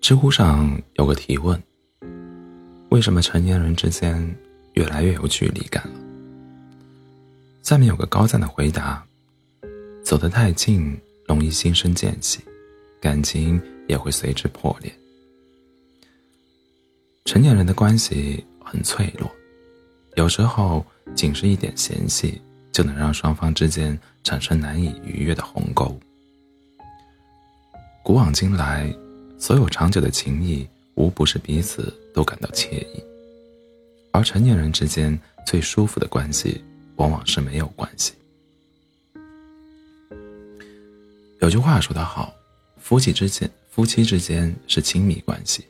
知乎上有个提问：为什么成年人之间越来越有距离感了？下面有个高赞的回答：走得太近，容易心生间隙，感情也会随之破裂。成年人的关系很脆弱，有时候仅是一点嫌隙，就能让双方之间产生难以逾越的鸿沟。古往今来。所有长久的情谊，无不是彼此都感到惬意。而成年人之间最舒服的关系，往往是没有关系。有句话说得好，夫妻之间，夫妻之间是亲密关系；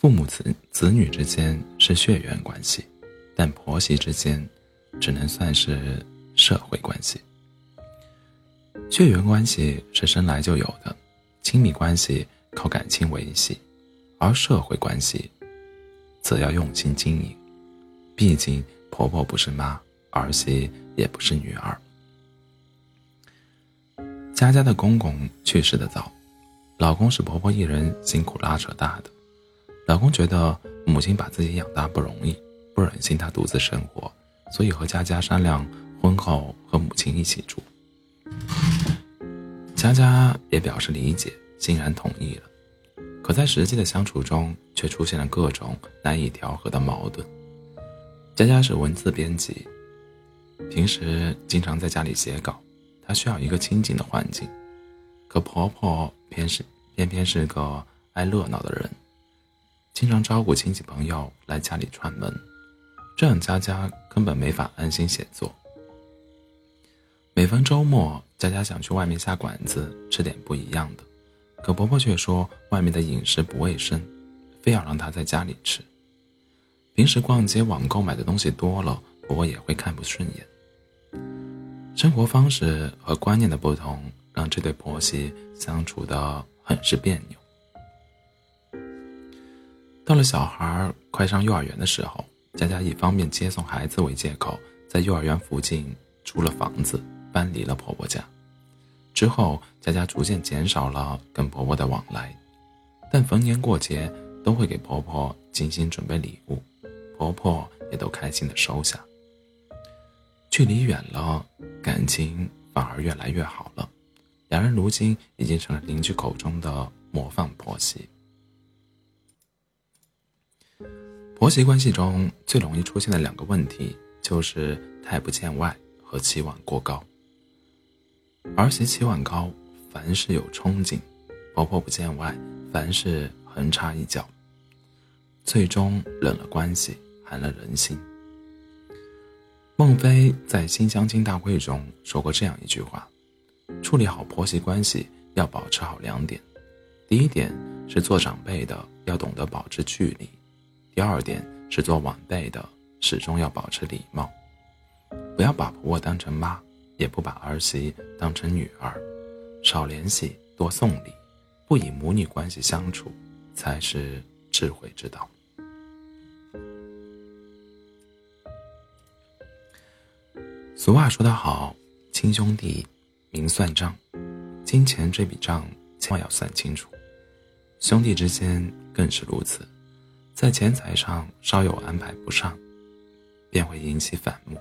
父母子子女之间是血缘关系，但婆媳之间，只能算是社会关系。血缘关系是生来就有的，亲密关系。靠感情维系，而社会关系，则要用心经营。毕竟婆婆不是妈，儿媳也不是女儿。佳佳的公公去世的早，老公是婆婆一人辛苦拉扯大的。老公觉得母亲把自己养大不容易，不忍心她独自生活，所以和佳佳商量婚后和母亲一起住。佳佳也表示理解。欣然同意了，可在实际的相处中，却出现了各种难以调和的矛盾。佳佳是文字编辑，平时经常在家里写稿，她需要一个清静的环境。可婆婆偏是偏偏是个爱热闹的人，经常招呼亲戚朋友来家里串门，这让佳佳根本没法安心写作。每逢周末，佳佳想去外面下馆子吃点不一样的。可婆婆却说外面的饮食不卫生，非要让她在家里吃。平时逛街网购买的东西多了，婆婆也会看不顺眼。生活方式和观念的不同，让这对婆媳相处的很是别扭。到了小孩快上幼儿园的时候，佳佳以方便接送孩子为借口，在幼儿园附近租了房子，搬离了婆婆家。之后，佳佳逐渐减少了跟婆婆的往来，但逢年过节都会给婆婆精心准备礼物，婆婆也都开心的收下。距离远了，感情反而越来越好了，两人如今已经成了邻居口中的模范婆媳。婆媳关系中最容易出现的两个问题，就是太不见外和期望过高。儿媳期望高，凡事有憧憬；婆婆不见外，凡事横插一脚。最终冷了关系，寒了人心。孟非在新相亲大会中说过这样一句话：处理好婆媳关系，要保持好两点。第一点是做长辈的要懂得保持距离；第二点是做晚辈的始终要保持礼貌，不要把婆婆当成妈。也不把儿媳当成女儿，少联系，多送礼，不以母女关系相处，才是智慧之道。俗话说得好，亲兄弟明算账，金钱这笔账千万要算清楚。兄弟之间更是如此，在钱财上稍有安排不上，便会引起反目。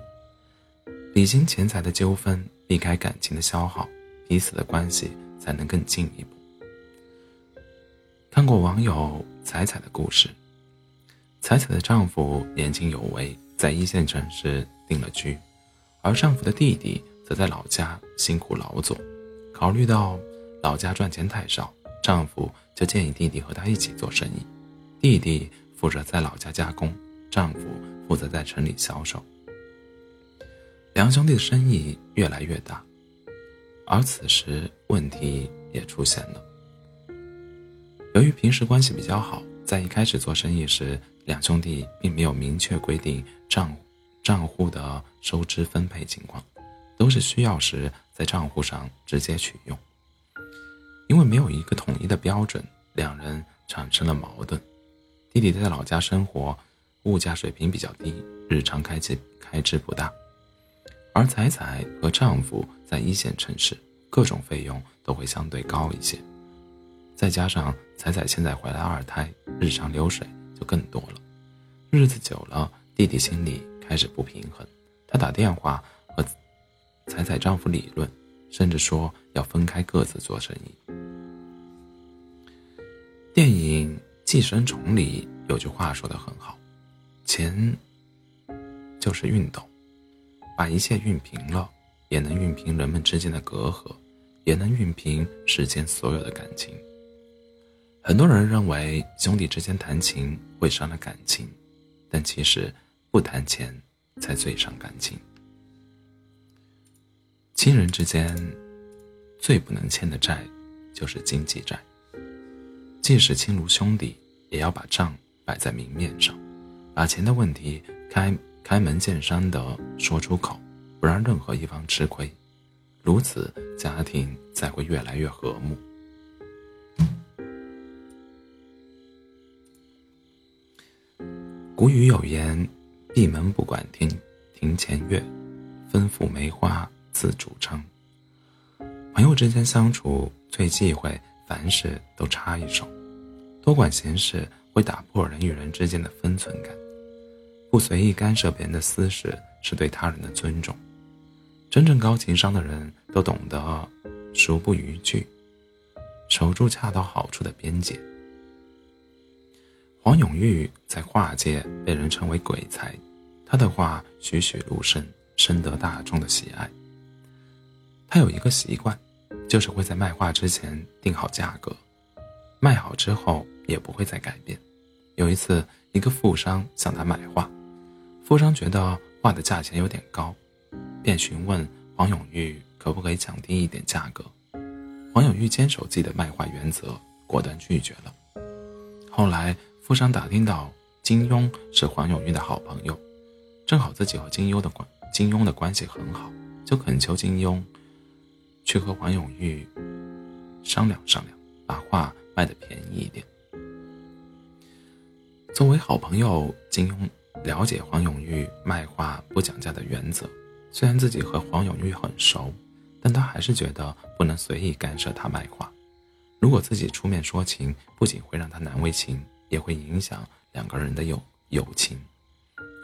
理清钱财的纠纷，避开感情的消耗，彼此的关系才能更进一步。看过网友彩彩的故事，彩彩的丈夫年轻有为，在一线城市定了居，而丈夫的弟弟则在老家辛苦劳作。考虑到老家赚钱太少，丈夫就建议弟弟和他一起做生意，弟弟负责在老家加工，丈夫负责在城里销售。两兄弟的生意越来越大，而此时问题也出现了。由于平时关系比较好，在一开始做生意时，两兄弟并没有明确规定账账户的收支分配情况，都是需要时在账户上直接取用。因为没有一个统一的标准，两人产生了矛盾。弟弟在老家生活，物价水平比较低，日常开支开支不大。而彩彩和丈夫在一线城市，各种费用都会相对高一些。再加上彩彩现在怀了二胎，日常流水就更多了。日子久了，弟弟心里开始不平衡，他打电话和彩彩丈夫理论，甚至说要分开各自做生意。电影《寄生虫》里有句话说的很好：“钱就是熨斗，把一切熨平了，也能熨平人们之间的隔阂，也能熨平世间所有的感情。”很多人认为兄弟之间谈情会伤了感情，但其实不谈钱才最伤感情。亲人之间最不能欠的债就是经济债，即使亲如兄弟，也要把账摆在明面上，把钱的问题开开门见山的说出口，不让任何一方吃亏，如此家庭才会越来越和睦。古语有言：“闭门不管庭庭前月，吩咐梅花自主张。”朋友之间相处最忌讳凡事都插一手，多管闲事会打破人与人之间的分寸感。不随意干涉别人的私事是对他人的尊重。真正高情商的人都懂得熟不逾矩，守住恰到好处的边界。黄永玉在画界被人称为鬼才，他的画栩栩如生，深得大众的喜爱。他有一个习惯，就是会在卖画之前定好价格，卖好之后也不会再改变。有一次，一个富商向他买画，富商觉得画的价钱有点高，便询问黄永玉可不可以降低一点价格。黄永玉坚守自己的卖画原则，果断拒绝了。后来。富商打听到金庸是黄永玉的好朋友，正好自己和金庸的关金庸的关系很好，就恳求金庸去和黄永玉商量商量，把画卖的便宜一点。作为好朋友，金庸了解黄永玉卖画不讲价的原则。虽然自己和黄永玉很熟，但他还是觉得不能随意干涉他卖画。如果自己出面说情，不仅会让他难为情。也会影响两个人的友友情，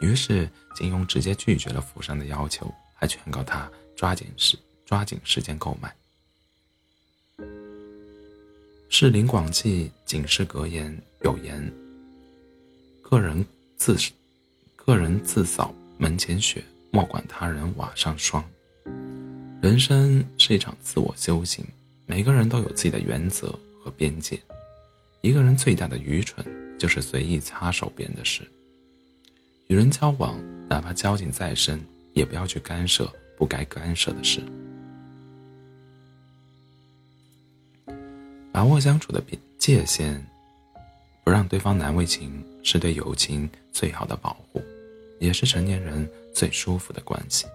于是金庸直接拒绝了富商的要求，还劝告他抓紧时抓紧时间购买。《世林广记》警示格言有言：“个人自个人自扫门前雪，莫管他人瓦上霜。”人生是一场自我修行，每个人都有自己的原则和边界。一个人最大的愚蠢，就是随意插手别人的事。与人交往，哪怕交情再深，也不要去干涉不该干涉的事。把握相处的界限，不让对方难为情，是对友情最好的保护，也是成年人最舒服的关系。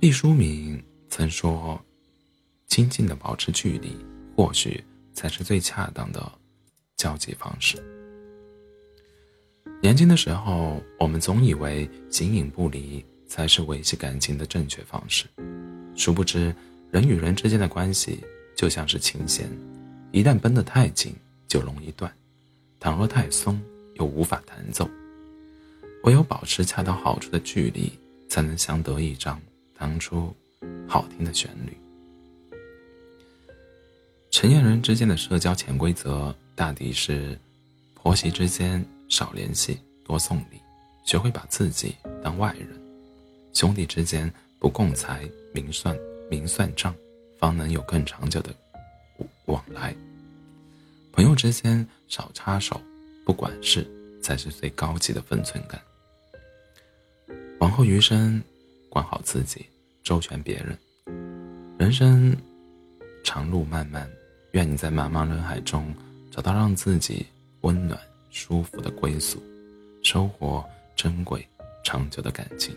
毕淑敏曾说：“亲近的保持距离，或许。”才是最恰当的交际方式。年轻的时候，我们总以为形影不离才是维系感情的正确方式，殊不知，人与人之间的关系就像是琴弦，一旦绷得太紧，就容易断；倘若太松，又无法弹奏。唯有保持恰到好处的距离，才能相得益彰，弹出好听的旋律。成年人之间的社交潜规则大抵是：婆媳之间少联系，多送礼，学会把自己当外人；兄弟之间不共财，明算明算账，方能有更长久的往来；朋友之间少插手，不管事，才是最高级的分寸感。往后余生，管好自己，周全别人。人生长路漫漫。愿你在茫茫人海中找到让自己温暖、舒服的归宿，收获珍贵、长久的感情。